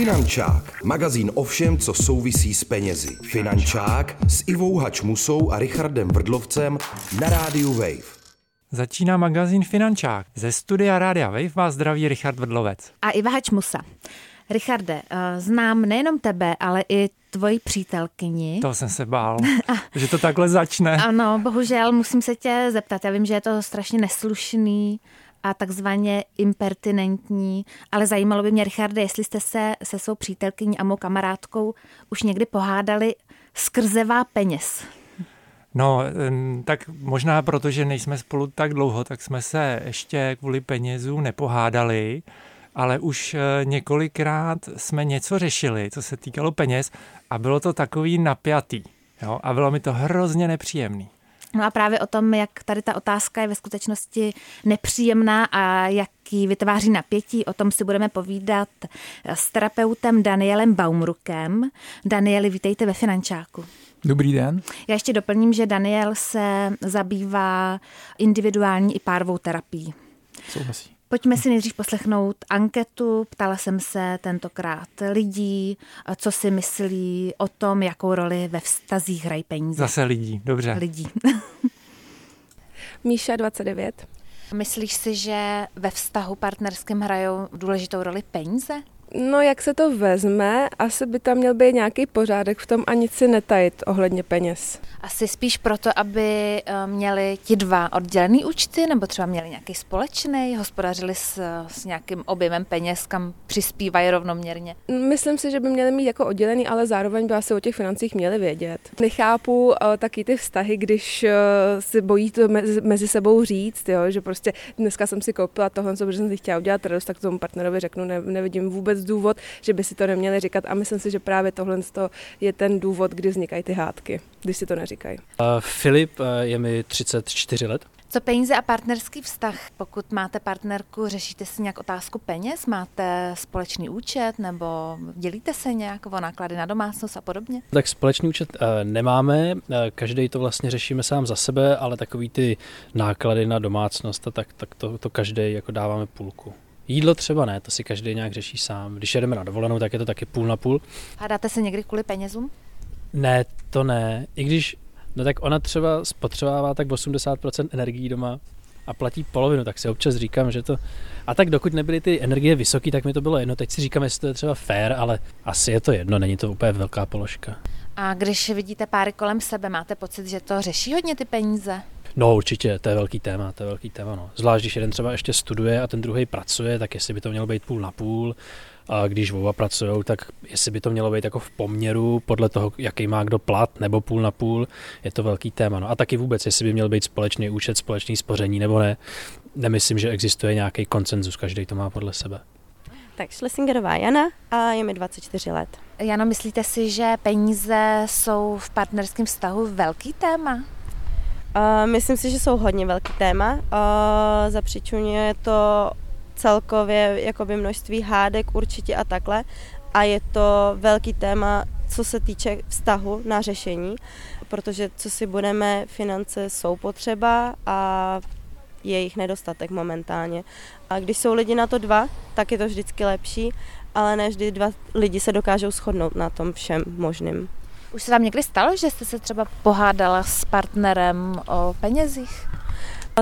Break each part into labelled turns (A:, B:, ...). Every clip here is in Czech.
A: Finančák, magazín o všem, co souvisí s penězi. Finančák s Ivou Hačmusou a Richardem Vrdlovcem na rádiu Wave.
B: Začíná magazín Finančák. Ze studia Rádia Wave vás zdraví Richard Vrdlovec.
C: A Iva Hačmusa. Richarde, eh, znám nejenom tebe, ale i tvoji přítelkyni.
B: To jsem se bál, že to takhle začne.
C: Ano, bohužel musím se tě zeptat. Já vím, že je to strašně neslušný a takzvaně impertinentní, ale zajímalo by mě, Richarde, jestli jste se se svou přítelkyní a mou kamarádkou už někdy pohádali skrzevá peněz.
B: No, tak možná protože nejsme spolu tak dlouho, tak jsme se ještě kvůli penězů nepohádali, ale už eh, několikrát jsme něco řešili, co se týkalo peněz a bylo to takový napjatý. Jo? A bylo mi to hrozně nepříjemný.
C: No a právě o tom, jak tady ta otázka je ve skutečnosti nepříjemná a jaký vytváří napětí, o tom si budeme povídat s terapeutem Danielem Baumrukem. Danieli, vítejte ve Finančáku.
D: Dobrý den.
C: Já ještě doplním, že Daniel se zabývá individuální i párovou terapií.
D: Souhlasí.
C: Pojďme si nejdřív poslechnout anketu. Ptala jsem se tentokrát lidí, co si myslí o tom, jakou roli ve vztazích hrají peníze.
B: Zase lidí, dobře.
C: Lidí.
E: Míša 29.
C: Myslíš si, že ve vztahu partnerském hrajou důležitou roli peníze?
E: No, jak se to vezme, asi by tam měl být nějaký pořádek v tom a nic si netajit ohledně peněz.
C: Asi spíš proto, aby eh, měli ti dva oddělený účty, nebo třeba měli nějaký společný, hospodařili s, s nějakým objemem peněz, kam přispívají rovnoměrně?
E: Myslím si, že by měli mít jako oddělený, ale zároveň by asi o těch financích měli vědět. Nechápu uh, taky ty vztahy, když uh, si bojí to mezi, mezi sebou říct, jo, že prostě dneska jsem si koupila tohle, co jsem si chtěla udělat radost, tak tomu partnerovi řeknu, ne, nevidím vůbec důvod, že by si to neměli říkat a myslím si, že právě tohle je ten důvod, kdy vznikají ty hádky, když si to neříkají.
F: Uh, Filip uh, je mi 34 let.
C: Co peníze a partnerský vztah? Pokud máte partnerku, řešíte si nějak otázku peněz? Máte společný účet nebo dělíte se nějak o náklady na domácnost a podobně?
F: Tak společný účet uh, nemáme, uh, každý to vlastně řešíme sám za sebe, ale takový ty náklady na domácnost, tak, tak to, to každý jako dáváme půlku. Jídlo třeba ne, to si každý nějak řeší sám. Když jedeme na dovolenou, tak je to taky půl na půl.
C: Hádáte se někdy kvůli penězům?
F: Ne, to ne. I když, no tak ona třeba spotřebává tak 80% energií doma a platí polovinu, tak si občas říkám, že to... A tak dokud nebyly ty energie vysoké, tak mi to bylo jedno. Teď si říkám, jestli to je třeba fair, ale asi je to jedno, není to úplně velká položka.
C: A když vidíte páry kolem sebe, máte pocit, že to řeší hodně ty peníze?
F: No určitě, to je velký téma, to je velký téma. No. Zvlášť, když jeden třeba ještě studuje a ten druhý pracuje, tak jestli by to mělo být půl na půl. A když oba pracují, tak jestli by to mělo být jako v poměru podle toho, jaký má kdo plat, nebo půl na půl, je to velký téma. No. A taky vůbec, jestli by měl být společný účet, společný spoření nebo ne. Nemyslím, že existuje nějaký koncenzus, každý to má podle sebe.
G: Tak Schlesingerová Jana a je mi 24 let.
C: Jano, myslíte si, že peníze jsou v partnerském vztahu velký téma?
G: Uh, myslím si, že jsou hodně velký téma. Uh, zapřičuje to celkově jakoby množství hádek určitě a takhle. A je to velký téma, co se týče vztahu na řešení, protože co si budeme, finance jsou potřeba a je jich nedostatek momentálně. A když jsou lidi na to dva, tak je to vždycky lepší, ale ne vždy dva lidi se dokážou shodnout na tom všem možným.
C: Už se vám někdy stalo, že jste se třeba pohádala s partnerem o penězích?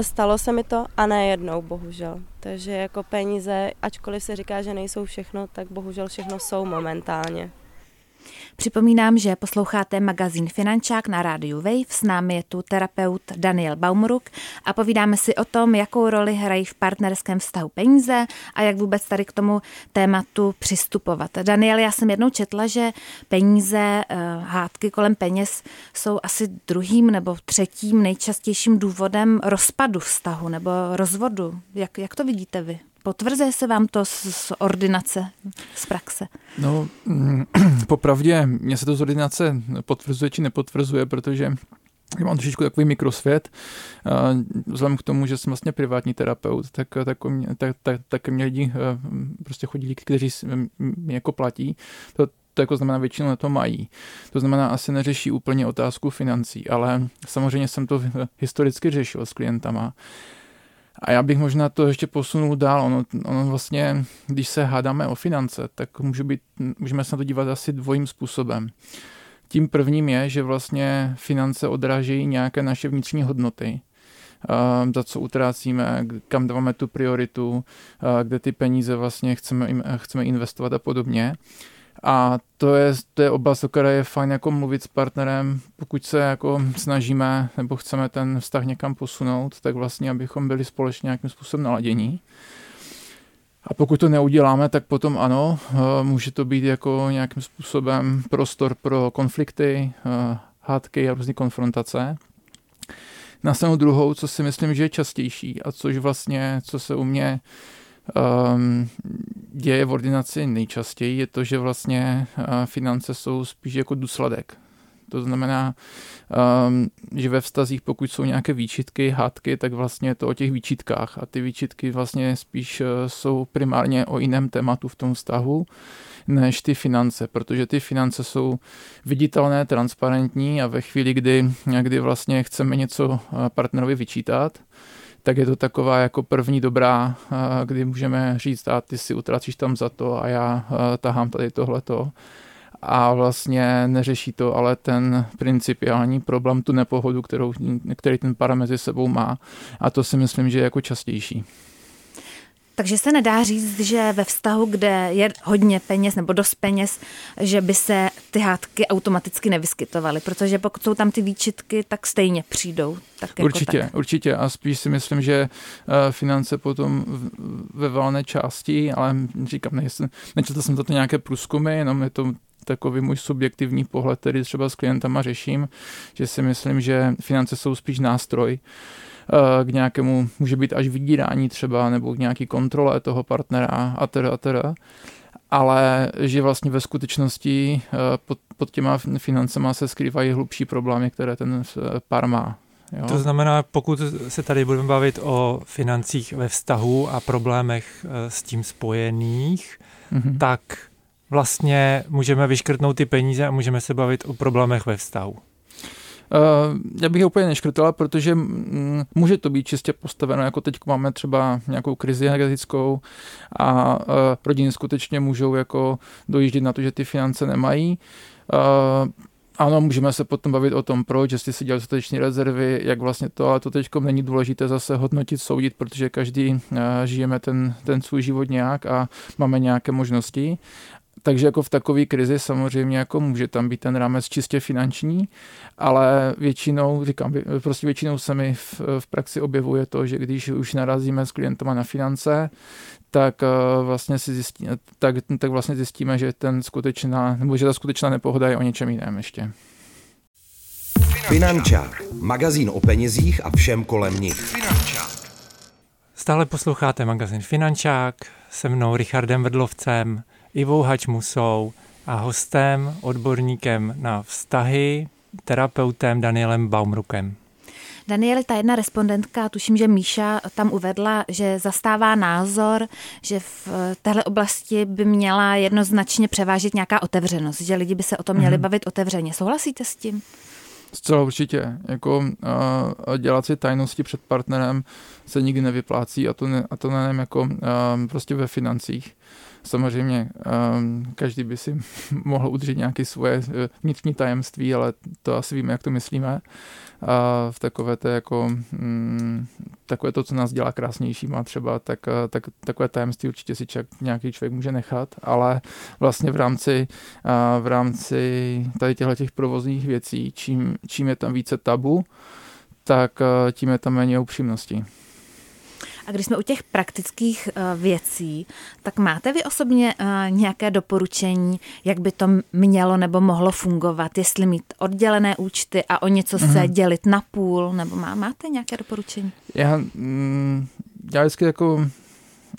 G: Stalo se mi to a ne jednou, bohužel. Takže jako peníze, ačkoliv se říká, že nejsou všechno, tak bohužel všechno jsou momentálně.
C: Připomínám, že posloucháte magazín Finančák na rádiu Wave. S námi je tu terapeut Daniel Baumruk a povídáme si o tom, jakou roli hrají v partnerském vztahu peníze a jak vůbec tady k tomu tématu přistupovat. Daniel, já jsem jednou četla, že peníze, eh, hádky kolem peněz jsou asi druhým nebo třetím nejčastějším důvodem rozpadu vztahu nebo rozvodu. Jak, jak to vidíte vy? Potvrzuje se vám to z, ordinace, z praxe?
D: No, popravdě, mě se to z ordinace potvrzuje či nepotvrzuje, protože já mám trošičku takový mikrosvět. Vzhledem k tomu, že jsem vlastně privátní terapeut, tak, tak, tak, tak, tak mě lidi eh, prostě chodí, kteří mě jako platí. To, to jako znamená většinou na to mají. To znamená, asi neřeší úplně otázku financí, ale samozřejmě jsem to historicky řešil s klientama. A já bych možná to ještě posunul dál. Ono, ono vlastně, když se hádáme o finance, tak může být, můžeme se na to dívat asi dvojím způsobem. Tím prvním je, že vlastně finance odrážejí nějaké naše vnitřní hodnoty, za co utrácíme, kam dáváme tu prioritu, kde ty peníze vlastně chceme, chceme investovat a podobně. A to je, to je oblast, o které je fajn jako mluvit s partnerem, pokud se jako snažíme nebo chceme ten vztah někam posunout, tak vlastně, abychom byli společně nějakým způsobem naladění. A pokud to neuděláme, tak potom ano, eh, může to být jako nějakým způsobem prostor pro konflikty, eh, hádky a různé konfrontace. Na stranu druhou, co si myslím, že je častější a což vlastně, co se u mě um, děje v ordinaci nejčastěji, je to, že vlastně uh, finance jsou spíš jako důsledek. To znamená, um, že ve vztazích, pokud jsou nějaké výčitky, hádky, tak vlastně je to o těch výčitkách a ty výčitky vlastně spíš uh, jsou primárně o jiném tématu v tom vztahu než ty finance, protože ty finance jsou viditelné, transparentní a ve chvíli, kdy, kdy vlastně chceme něco uh, partnerovi vyčítat, tak je to taková jako první dobrá, kdy můžeme říct, a ty si utracíš tam za to a já tahám tady tohleto. A vlastně neřeší to ale ten principiální problém, tu nepohodu, kterou, který ten para mezi sebou má. A to si myslím, že je jako častější.
C: Takže se nedá říct, že ve vztahu, kde je hodně peněz nebo dost peněz, že by se ty hádky automaticky nevyskytovaly, protože pokud jsou tam ty výčitky, tak stejně přijdou. Tak jako
D: určitě,
C: tak.
D: určitě a spíš si myslím, že eh, finance potom ve valné části, ale říkám, nejsem, nečetl jsem za to nějaké průzkumy, jenom je to takový můj subjektivní pohled, který třeba s klientama řeším, že si myslím, že finance jsou spíš nástroj, k nějakému, může být až vydírání třeba, nebo k nějaký kontrole toho partnera a teda a teda ale že vlastně ve skutečnosti eh, pod, pod těma financema se skrývají hlubší problémy, které ten eh, pár má.
B: Jo? To znamená, pokud se tady budeme bavit o financích ve vztahu a problémech s tím spojených, mm-hmm. tak vlastně můžeme vyškrtnout ty peníze a můžeme se bavit o problémech ve vztahu.
D: Uh, já bych je úplně neškrtala, protože mm, může to být čistě postaveno, jako teď máme třeba nějakou krizi energetickou a uh, rodiny skutečně můžou jako dojíždět na to, že ty finance nemají. Uh, ano, můžeme se potom bavit o tom, proč, jestli si dělali dostatečné rezervy, jak vlastně to, ale to teď není důležité zase hodnotit, soudit, protože každý žijeme ten, ten svůj život nějak a máme nějaké možnosti takže jako v takové krizi samozřejmě jako může tam být ten rámec čistě finanční, ale většinou, říkám, prostě většinou se mi v, v praxi objevuje to, že když už narazíme s klientama na finance, tak uh, vlastně si zjistí, tak, tak vlastně zjistíme, že ten skutečná, nebo že ta skutečná nepohoda je o něčem jiném ještě.
A: Finančák. Magazín o penězích a všem kolem nich. Finančák.
B: Stále posloucháte magazín Finančák se mnou Richardem Vedlovcem. Ivou Hačmusou a hostem, odborníkem na vztahy, terapeutem Danielem Baumrukem.
C: Danieli, ta jedna respondentka, tuším, že Míša tam uvedla, že zastává názor, že v téhle oblasti by měla jednoznačně převážit nějaká otevřenost, že lidi by se o tom měli mm. bavit otevřeně. Souhlasíte s tím?
D: Zcela určitě. Jako uh, dělat si tajnosti před partnerem se nikdy nevyplácí a to, ne, a to nevím jako uh, prostě ve financích. Samozřejmě um, každý by si mohl udržet nějaké svoje eh, vnitřní tajemství, ale to asi víme, jak to myslíme. A v takové to jako mm, takové to, co nás dělá krásnějšíma třeba, tak, eh, tak takové tajemství určitě si čak nějaký člověk může nechat, ale vlastně v rámci, v rámci tady těchto těch provozních věcí, čím, čím je tam více tabu, tak eh, tím je tam méně upřímnosti.
C: A když jsme u těch praktických uh, věcí, tak máte vy osobně uh, nějaké doporučení, jak by to mělo nebo mohlo fungovat? Jestli mít oddělené účty a o něco mm-hmm. se mhm. dělit na půl, nebo má, máte nějaké doporučení?
D: Já, mm, já vždycky jako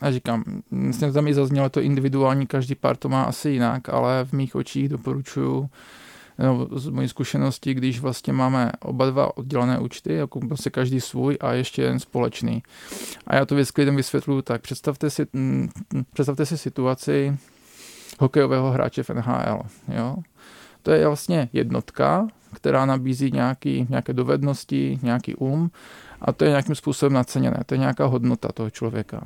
D: a říkám, myslím, tam i zaznělo to individuální, každý pár to má asi jinak, ale v mých očích doporučuji no, z mojí zkušenosti, když vlastně máme oba dva oddělené účty, jako prostě každý svůj a ještě jeden společný. A já to věc lidem vysvětluju tak, představte si, mm, představte si situaci hokejového hráče v NHL. Jo? To je vlastně jednotka, která nabízí nějaký, nějaké dovednosti, nějaký um a to je nějakým způsobem naceněné, to je nějaká hodnota toho člověka.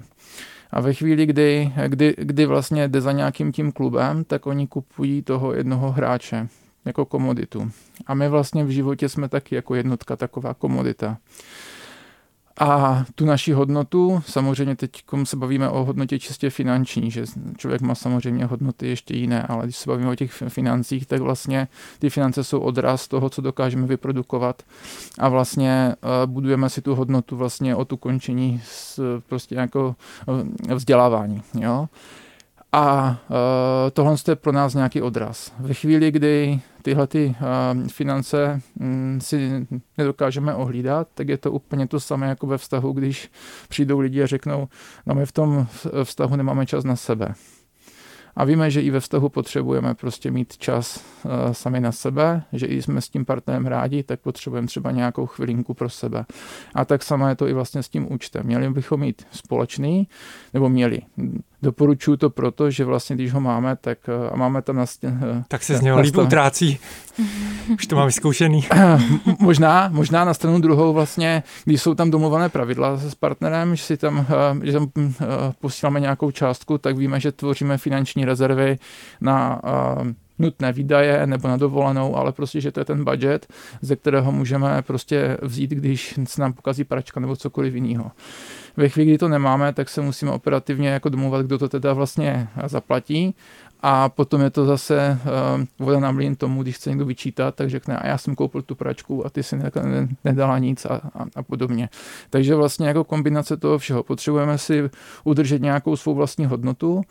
D: A ve chvíli, kdy, kdy, kdy vlastně jde za nějakým tím klubem, tak oni kupují toho jednoho hráče jako komoditu. A my vlastně v životě jsme taky jako jednotka taková komodita. A tu naši hodnotu, samozřejmě teď se bavíme o hodnotě čistě finanční, že člověk má samozřejmě hodnoty ještě jiné, ale když se bavíme o těch financích, tak vlastně ty finance jsou odraz toho, co dokážeme vyprodukovat a vlastně eh, budujeme si tu hodnotu vlastně od ukončení prostě jako vzdělávání. Jo? A uh, tohle je pro nás nějaký odraz. Ve chvíli, kdy tyhle ty, uh, finance um, si nedokážeme ohlídat, tak je to úplně to samé jako ve vztahu, když přijdou lidi a řeknou, no my v tom vztahu nemáme čas na sebe. A víme, že i ve vztahu potřebujeme prostě mít čas uh, sami na sebe, že i jsme s tím partnerem rádi, tak potřebujeme třeba nějakou chvilinku pro sebe. A tak samo je to i vlastně s tím účtem. Měli bychom mít společný, nebo měli. Doporučuju to proto, že vlastně když ho máme, tak eh, a máme tam na stěn,
B: eh, Tak se z něho líp utrácí. Už to mám vyzkoušený.
D: možná, možná na stranu druhou vlastně, když jsou tam domluvané pravidla s partnerem, že si tam, eh, že tam posíláme nějakou částku, tak víme, že tvoříme finanční rezervy na nutné výdaje nebo na dovolenou, ale prostě, že to je ten budget, ze kterého můžeme prostě vzít, když se nám pokazí pračka nebo cokoliv jiného. Ve chvíli, kdy to nemáme, tak se musíme operativně jako domluvat, kdo to teda vlastně zaplatí a potom je to zase uh, voda na mlín tomu, když chce někdo vyčítat, tak řekne, a já jsem koupil tu pračku a ty si nedala nic a, a, a podobně. Takže vlastně jako kombinace toho všeho potřebujeme si udržet nějakou svou vlastní hodnotu,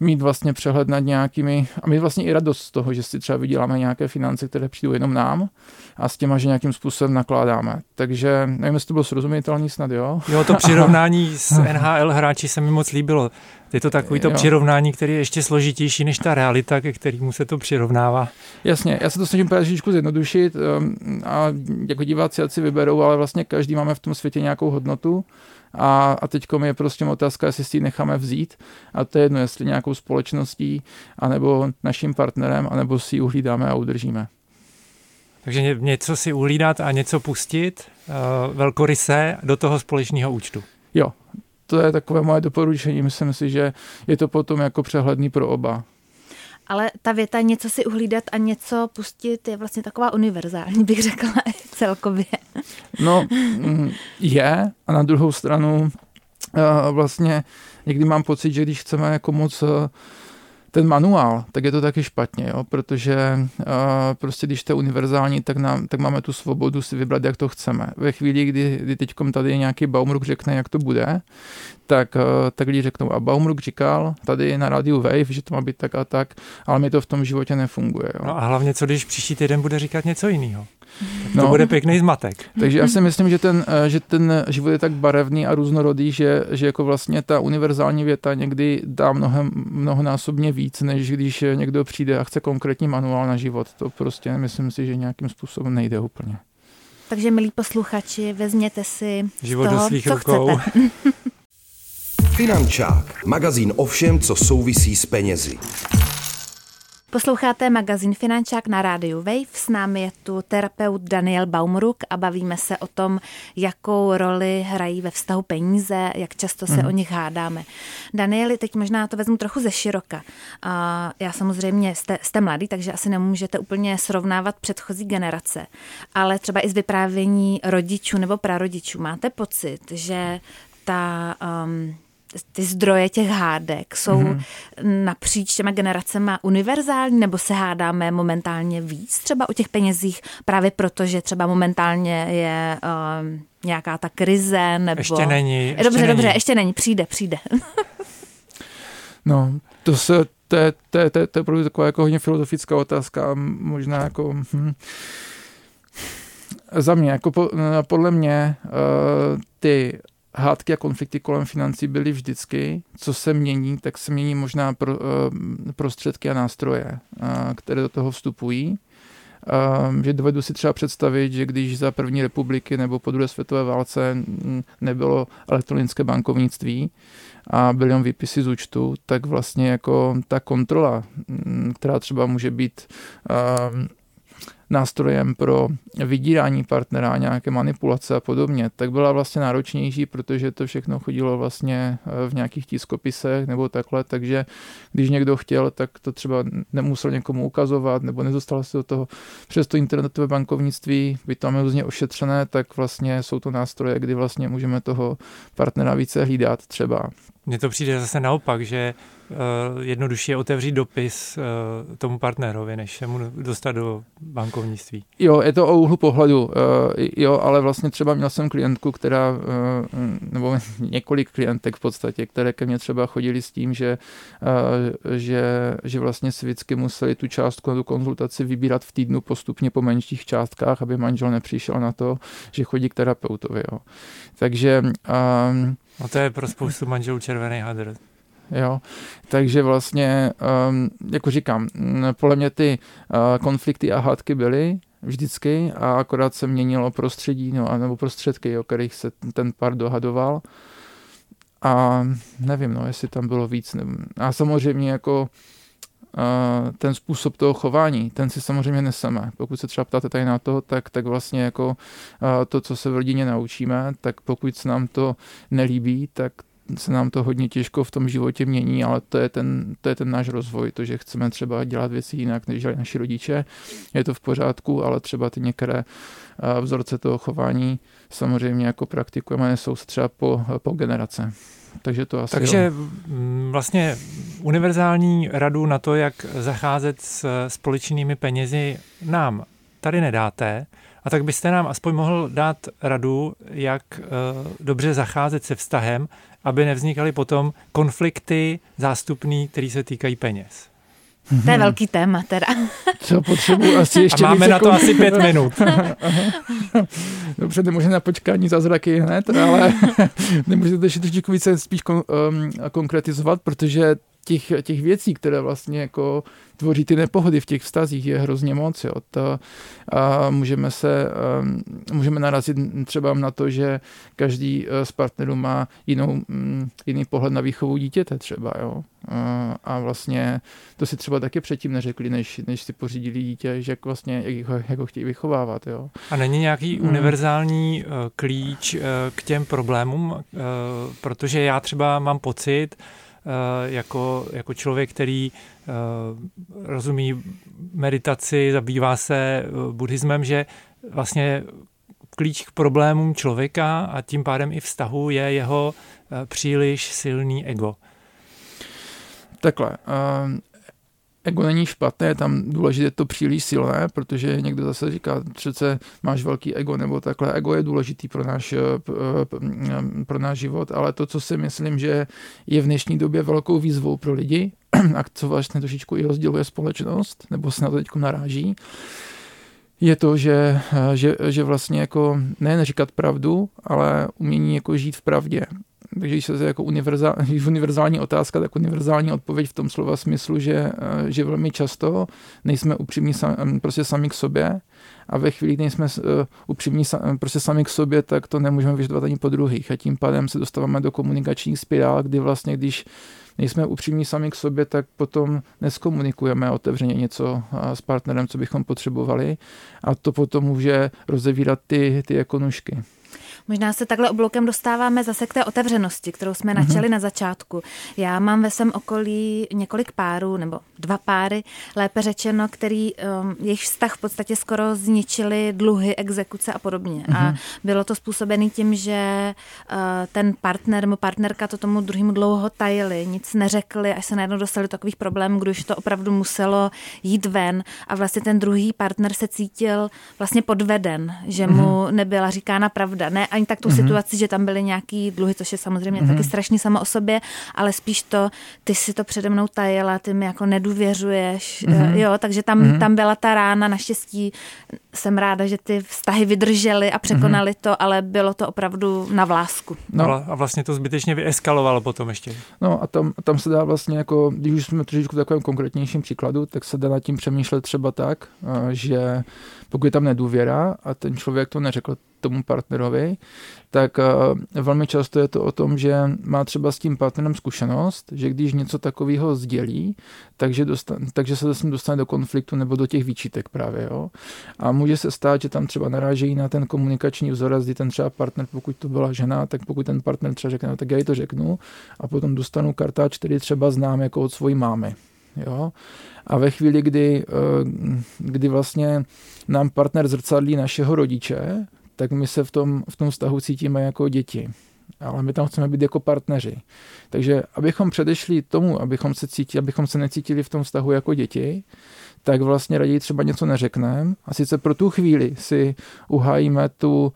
D: mít vlastně přehled nad nějakými, a mít vlastně i radost z toho, že si třeba vyděláme nějaké finance, které přijdou jenom nám a s těma, že nějakým způsobem nakládáme. Takže nevím, jestli to bylo srozumitelný snad, jo?
B: Jo, to přirovnání s NHL hráči se mi moc líbilo. Je to takový to jo. přirovnání, který je ještě složitější než ta realita, ke kterému se to přirovnává.
D: Jasně, já se to snažím trošičku zjednodušit um, a jako diváci si vyberou, ale vlastně každý máme v tom světě nějakou hodnotu a, a teď je prostě otázka, jestli si ji necháme vzít a to je jedno, jestli nějakou společností, anebo naším partnerem, anebo si ji uhlídáme a udržíme.
B: Takže něco si uhlídat a něco pustit uh, velkoryse do toho společného účtu.
D: Jo, to je takové moje doporučení. Myslím si, že je to potom jako přehledný pro oba.
C: Ale ta věta něco si uhlídat a něco pustit je vlastně taková univerzální, bych řekla celkově.
D: No, mm, je a na druhou stranu eh, vlastně někdy mám pocit, že když chceme jako moc eh, ten manuál, tak je to taky špatně, jo? protože uh, prostě když to je univerzální, tak, nám, tak máme tu svobodu si vybrat, jak to chceme. Ve chvíli, kdy, kdy teď tady nějaký Baumruck řekne, jak to bude, tak, uh, tak lidi řeknou, a Baumruck říkal tady na rádiu Wave, že to má být tak a tak, ale mi to v tom životě nefunguje. Jo?
B: No a hlavně, co když příští týden bude říkat něco jiného? Tak to no, bude pěkný zmatek.
D: Takže já si myslím, že ten, eh, že ten život je tak barevný a různorodý, že, že jako vlastně ta univerzální věta někdy dá mnohem, mnohonásobně víc, než když někdo přijde a chce konkrétní manuál na život. To prostě myslím si, že nějakým způsobem nejde úplně.
C: Takže milí posluchači, vezměte si
B: život
C: toho,
B: do svých co rukou.
A: Finančák, magazín o všem, co souvisí s penězi.
C: Posloucháte magazín Finančák na rádiu Wave. S námi je tu terapeut Daniel Baumruk a bavíme se o tom, jakou roli hrají ve vztahu peníze, jak často se mm. o nich hádáme. Danieli, teď možná to vezmu trochu ze široka. A já samozřejmě, jste, jste mladý, takže asi nemůžete úplně srovnávat předchozí generace, ale třeba i z vyprávění rodičů nebo prarodičů máte pocit, že ta um, ty zdroje těch hádek jsou mm-hmm. napříč těma generacema univerzální, nebo se hádáme momentálně víc třeba o těch penězích, právě proto, že třeba momentálně je uh, nějaká ta krize, nebo...
B: Ještě není. Ještě
C: dobře,
B: není.
C: dobře, ještě není, přijde, přijde.
D: no, to se, to je, to je, to je, to je opravdu taková jako hodně filozofická otázka, možná jako... Hm, za mě, jako po, podle mě uh, ty hádky a konflikty kolem financí byly vždycky. Co se mění, tak se mění možná pro, eh, prostředky a nástroje, eh, které do toho vstupují. Eh, že dovedu si třeba představit, že když za první republiky nebo po druhé světové válce nebylo elektronické bankovnictví a byly jen výpisy z účtu, tak vlastně jako ta kontrola, která třeba může být nástrojem pro vydírání partnera, nějaké manipulace a podobně, tak byla vlastně náročnější, protože to všechno chodilo vlastně v nějakých tiskopisech nebo takhle, takže když někdo chtěl, tak to třeba nemusel někomu ukazovat nebo nezostal se do toho přes to internetové bankovnictví, by to máme různě ošetřené, tak vlastně jsou to nástroje, kdy vlastně můžeme toho partnera více hlídat třeba.
B: Mně to přijde zase naopak, že jednodušší je otevřít dopis uh, tomu partnerovi, než se mu dostat do bankovnictví.
D: Jo, je to o úhlu pohledu, uh, jo, ale vlastně třeba měl jsem klientku, která, nebo několik klientek v podstatě, které ke mně třeba chodili s tím, že, že, že vlastně si vždycky museli tu částku na tu konzultaci vybírat v týdnu postupně po menších částkách, aby manžel nepřišel na to, že chodí k terapeutovi. Jo. Takže um,
B: No to je pro spoustu manželů červený hadr.
D: Jo, takže vlastně, um, jako říkám, podle mě ty uh, konflikty a hádky byly vždycky a akorát se měnilo prostředí, no, nebo prostředky, o kterých se ten pár dohadoval. A nevím, no, jestli tam bylo víc. A samozřejmě jako uh, ten způsob toho chování, ten si samozřejmě neseme. Pokud se třeba ptáte tady na to, tak, tak vlastně jako uh, to, co se v rodině naučíme, tak pokud se nám to nelíbí, tak se nám to hodně těžko v tom životě mění, ale to je ten, to je ten náš rozvoj, to, že chceme třeba dělat věci jinak, než dělali naši rodiče, je to v pořádku, ale třeba ty některé vzorce toho chování samozřejmě jako praktikujeme, nesou třeba po, po generace. Takže to asi
B: Takže jo. Vlastně univerzální radu na to, jak zacházet s společnými penězi nám tady nedáte, a tak byste nám aspoň mohl dát radu, jak uh, dobře zacházet se vztahem, aby nevznikaly potom konflikty zástupný, který se týkají peněz.
C: To je velký téma teda.
D: Co potřebuji asi ještě
B: A máme na to asi pět minut.
D: Dobře, nemůžeme na počkání zázraky hned, ale nemůžete to ještě trošičku více spíš kon, um, konkretizovat, protože těch, těch věcí, které vlastně jako tvoří ty nepohody v těch vztazích je hrozně moc. Jo. To, a můžeme se, můžeme narazit třeba na to, že každý eh, z partnerů má jinou, um, jiný pohled na výchovu dítěte třeba. Jo. A, vlastně to si třeba taky předtím neřekli, než, než si pořídili dítě, že jak vlastně, jak ho, jak ho chtějí vychovávat. Jo.
B: A není nějaký hmm. univerzální uh, klíč uh, k těm problémům, protože já třeba mám pocit, Eh, jako, jako člověk, který eh, rozumí meditaci, zabývá se eh, buddhismem, že vlastně klíč k problémům člověka a tím pádem i vztahu je jeho příliš silný ego.
D: Takhle, ego není špatné, tam důležité to příliš silné, protože někdo zase říká, přece máš velký ego nebo takhle. Ego je důležitý pro náš, eh, eh, pro náš život, ale to, co si myslím, že je v dnešní době velkou výzvou pro lidi a co vlastně trošičku i rozděluje společnost, nebo se na to teď naráží, je to, že, eh, že, že vlastně jako nejen říkat pravdu, ale umění jako žít v pravdě. Takže když se jako univerzál, univerzální otázka, tak univerzální odpověď v tom slova smyslu, že, eh, že velmi často nejsme upřímní sami, prostě sami k sobě a ve chvíli, kdy nejsme uh, upřímní prostě sami k sobě, tak to nemůžeme vyžadovat ani po druhých a tím pádem se dostáváme do komunikačních spirál, kdy vlastně, když nejsme upřímní sami k sobě, tak potom neskomunikujeme otevřeně něco s partnerem, co bychom potřebovali a to potom může rozevírat ty, ty jako nůžky.
C: Možná se takhle obloukem dostáváme zase k té otevřenosti, kterou jsme mm-hmm. načali na začátku. Já mám ve svém okolí několik párů, nebo dva páry, lépe řečeno, který um, jejich vztah v podstatě skoro zničili dluhy, exekuce a podobně. Mm-hmm. A mhm. bylo to způsobené tím, že uh, ten partner nebo partnerka to tomu druhému dlouho tajili, nic neřekli, až se najednou dostali do takových problémů, když to opravdu muselo jít ven a vlastně ten druhý partner se cítil vlastně podveden, že mu mm-hmm. nebyla říkána pravda. Ne ani tak tu mm-hmm. situaci, že tam byly nějaký dluhy, což je samozřejmě mm-hmm. taky strašný samo o sobě, ale spíš to, ty si to přede mnou tajila, ty mi jako nedůvěřuješ, mm-hmm. jo, takže tam, mm-hmm. tam byla ta rána, naštěstí jsem ráda, že ty vztahy vydržely a překonali mm-hmm. to, ale bylo to opravdu na vlásku.
B: No. A vlastně to zbytečně vyeskalovalo potom ještě.
D: No a tam, tam se dá vlastně jako, když už jsme trošičku v takovém konkrétnějším příkladu, tak se dá nad tím přemýšlet třeba tak, že pokud je tam nedůvěra a ten člověk to neřekl tomu partnerovi, tak uh, velmi často je to o tom, že má třeba s tím partnerem zkušenost, že když něco takového sdělí, takže, dostan, takže se s ním dostane do konfliktu nebo do těch výčitek právě. Jo? A může se stát, že tam třeba narážejí na ten komunikační vzorec, kdy ten třeba partner, pokud to byla žena, tak pokud ten partner třeba řekne, no, tak já jí to řeknu a potom dostanu kartáč, který třeba znám jako od svojí mámy. Jo? A ve chvíli, kdy, eh, kdy vlastně nám partner zrcadlí našeho rodiče, tak my se v tom, v tom vztahu cítíme jako děti. Ale my tam chceme být jako partneři. Takže abychom předešli tomu, abychom se, cítili, abychom se necítili v tom vztahu jako děti, tak vlastně raději třeba něco neřekneme a sice pro tu chvíli si uhájíme tu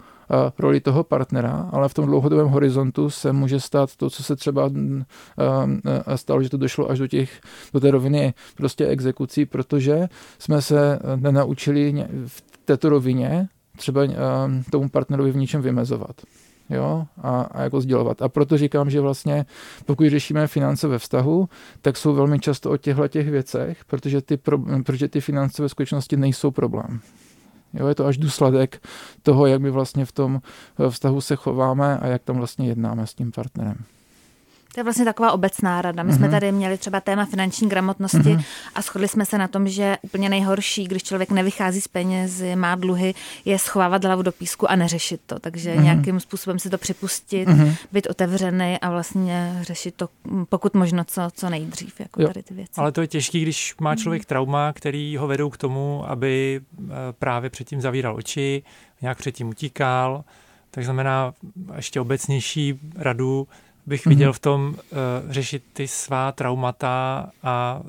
D: roli toho partnera, ale v tom dlouhodobém horizontu se může stát to, co se třeba stalo, že to došlo až do, těch, do té roviny prostě exekucí, protože jsme se nenaučili v této rovině třeba tomu partnerovi v ničem vymezovat jo, a, a jako sdělovat. A proto říkám, že vlastně pokud řešíme finance ve vztahu, tak jsou velmi často o těchto těch věcech, protože ty, pro, protože ty finance ve skutečnosti nejsou problém. Jo, je to až důsledek toho, jak my vlastně v tom vztahu se chováme a jak tam vlastně jednáme s tím partnerem.
C: To je vlastně taková obecná rada. My mm-hmm. jsme mhm. tady měli třeba téma finanční gramotnosti mm-hmm. a shodli jsme se na tom, že úplně nejhorší, když člověk nevychází z penězi, má dluhy, je schovávat hlavu do písku a neřešit to. Takže mm-hmm. nějakým způsobem si to připustit, mm-hmm. být otevřený a vlastně řešit to pokud možno co, co nejdřív, jako jo. tady ty věci.
B: Ale to je těžké, když má člověk trauma, který ho vedou k tomu, aby eh, právě předtím zavíral oči, nějak předtím utíkal. Tak znamená ještě obecnější radu, bych viděl mhm. v tom uh, řešit ty svá traumata a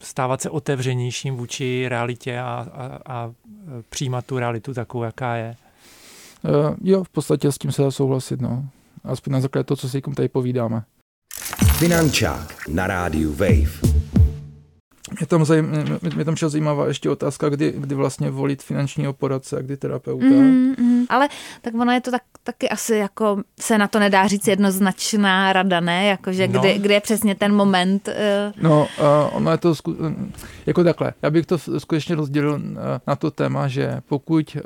B: stávat se otevřenějším vůči realitě a, a, a přijímat tu realitu takovou, jaká je.
D: Uh, jo, v podstatě s tím se dá souhlasit, no. Aspoň na základě toho, co si tady povídáme.
A: Finančák na rádiu Wave.
D: Mě tam, zajím, mě tam šla zajímavá ještě otázka, kdy, kdy vlastně volit finančního poradce a kdy terapeuta. Mm,
C: mm, ale tak ono je to tak, taky asi jako se na to nedá říct jednoznačná rada, ne? Jakože no. kdy, kdy je přesně ten moment. Uh...
D: No, uh, ono je to zku, jako takhle. Já bych to skutečně rozdělil uh, na to téma, že pokud uh,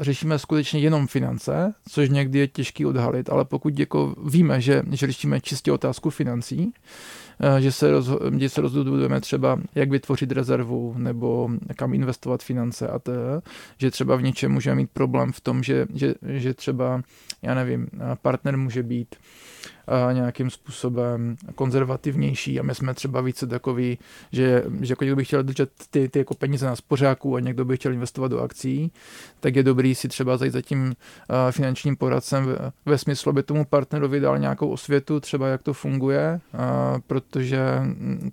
D: řešíme skutečně jenom finance, což někdy je těžký odhalit, ale pokud jako víme, že, že řešíme čistě otázku financí, že se, rozho- se rozhodujeme třeba, jak vytvořit rezervu nebo kam investovat finance a to, že třeba v něčem můžeme mít problém v tom, že, že, že třeba, já nevím, partner může být nějakým způsobem konzervativnější a my jsme třeba více takový, že, že jako někdo by chtěl držet ty, ty jako peníze na spořáku a někdo by chtěl investovat do akcí, tak je dobrý si třeba zajít za tím finančním poradcem ve, ve smyslu, aby tomu partnerovi dal nějakou osvětu, třeba jak to funguje, protože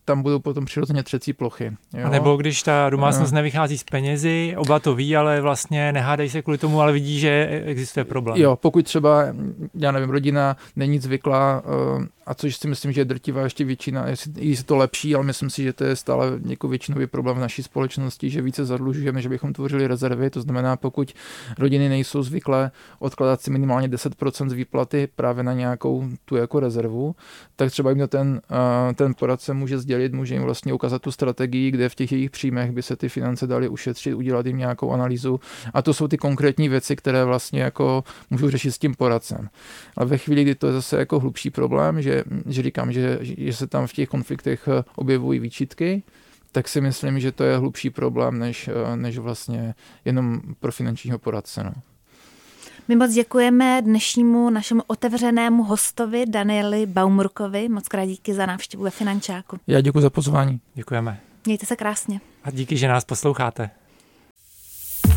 D: tam budou potom přirozeně třecí plochy.
B: Jo? A nebo když ta domácnost nevychází z penězi, oba to ví, ale vlastně nehádají se kvůli tomu, ale vidí, že existuje problém.
D: Jo, pokud třeba, já nevím, rodina není zvyklá Eh, a což si myslím, že je drtivá ještě většina, jestli, to lepší, ale myslím si, že to je stále jako většinový problém v naší společnosti, že více zadlužujeme, že bychom tvořili rezervy, to znamená, pokud rodiny nejsou zvyklé odkladat si minimálně 10% z výplaty právě na nějakou tu jako rezervu, tak třeba jim ten, eh, ten poradce může sdělit, může jim vlastně ukázat tu strategii, kde v těch jejich příjmech by se ty finance daly ušetřit, udělat jim nějakou analýzu a to jsou ty konkrétní věci, které vlastně jako můžou řešit s tím poradcem. A ve chvíli, kdy to je zase jako hlubší problém, že, že říkám, že, že se tam v těch konfliktech eh, objevují výčitky, tak si myslím, že to je hlubší problém, než, eh, než vlastně jenom pro finančního poradce. No.
C: My moc děkujeme dnešnímu našemu otevřenému hostovi Danieli Baumurkovi. Moc krát díky za návštěvu ve Finančáku.
D: Já děkuji za pozvání.
B: Děkujeme.
C: Mějte se krásně.
B: A díky, že nás posloucháte.